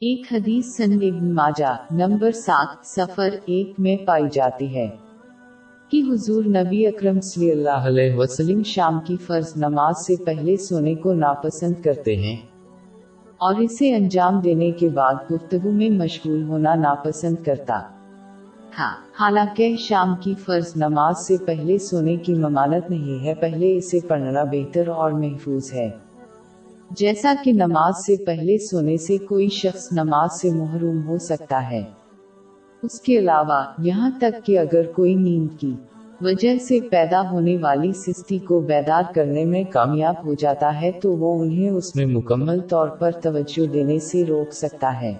ایک حدیث سن ابن ماجہ نمبر سات سفر ایک میں پائی جاتی ہے کہ حضور نبی اکرم صلی اللہ علیہ وسلم شام کی فرض نماز سے پہلے سونے کو ناپسند کرتے ہیں اور اسے انجام دینے کے بعد گفتگو میں مشغول ہونا ناپسند کرتا۔ تھا حالانکہ شام کی فرض نماز سے پہلے سونے کی ممانت نہیں ہے، پہلے اسے پڑھنا بہتر اور محفوظ ہے۔ جیسا کہ نماز سے پہلے سونے سے کوئی شخص نماز سے محروم ہو سکتا ہے۔ اس کے علاوہ، یہاں تک کہ اگر کوئی نیند کی وجہ سے پیدا ہونے والی سستی کو بیدار کرنے میں کامیاب ہو جاتا ہے، تو وہ انہیں اس میں مکمل طور پر توجہ دینے سے روک سکتا ہے۔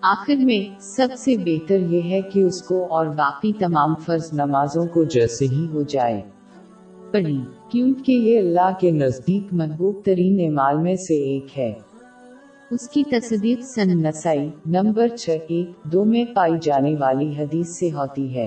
آخر میں، سب سے بہتر یہ ہے کہ اس کو اور باقی تمام فرض نمازوں کو جیسے ہی ہو جائے۔ پڑھی کیونکہ یہ اللہ کے نزدیک محبوب ترین اعمال میں سے ایک ہے۔ اس کی تصدیق سن نسائی نمبر چھ ایک دو میں پائی جانے والی حدیث سے ہوتی ہے۔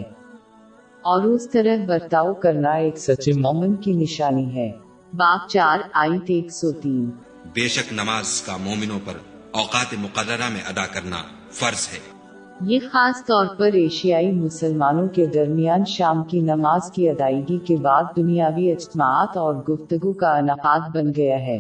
اور اس طرح برتاؤ کرنا ایک سچے مومن کی نشانی ہے۔ باپ چار آئیت ایک سو تین۔ بے شک نماز کا مومنوں پر اوقات مقررہ میں ادا کرنا فرض ہے۔ یہ خاص طور پر ایشیائی مسلمانوں کے درمیان شام کی نماز کی ادائیگی کے بعد دنیاوی اجتماعات اور گفتگو کا انعقاد بن گیا ہے۔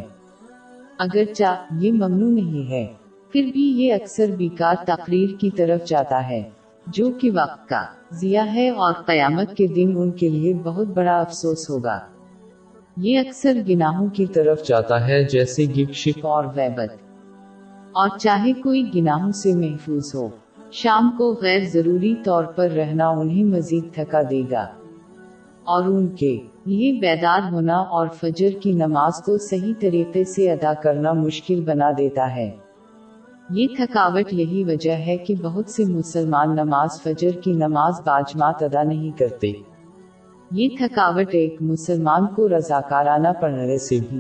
اگرچہ یہ ممنوع نہیں ہے، پھر بھی یہ اکثر بیکار تقریر کی طرف جاتا ہے، جو کہ وقت کا ضیاع ہے اور قیامت کے دن ان کے لیے بہت بڑا افسوس ہوگا۔ یہ اکثر گناہوں کی طرف جاتا ہے، جیسے گپ شپ اور ویبت اور چاہے کوئی گناہوں سے محفوظ ہو۔ شام کو غیر ضروری طور پر رہنا انہیں مزید تھکا دے گا۔ اور ان کے یہ بیدار ہونا اور فجر کی نماز کو صحیح طریقے سے ادا کرنا مشکل بنا دیتا ہے۔ یہ تھکاوٹ یہی وجہ ہے کہ بہت سے مسلمان نماز فجر کی نماز باجمات ادا نہیں کرتے۔ یہ تھکاوٹ ایک مسلمان کو رضاکارانہ پڑھنے سے بھی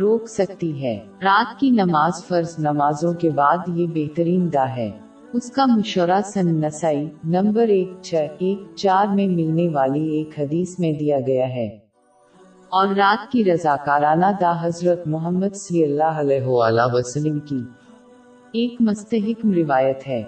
روک سکتی ہے۔ رات کی نماز فرض نمازوں کے بعد یہ بہترین دا ہے۔ اس کا مشورہ سن نسائی نمبر ایک چھ ایک چار میں ملنے والی ایک حدیث میں دیا گیا ہے۔ اور رات کی رضاکارانہ دا حضرت محمد صلی اللہ علیہ وسلم کی۔ ایک مستحکم روایت ہے۔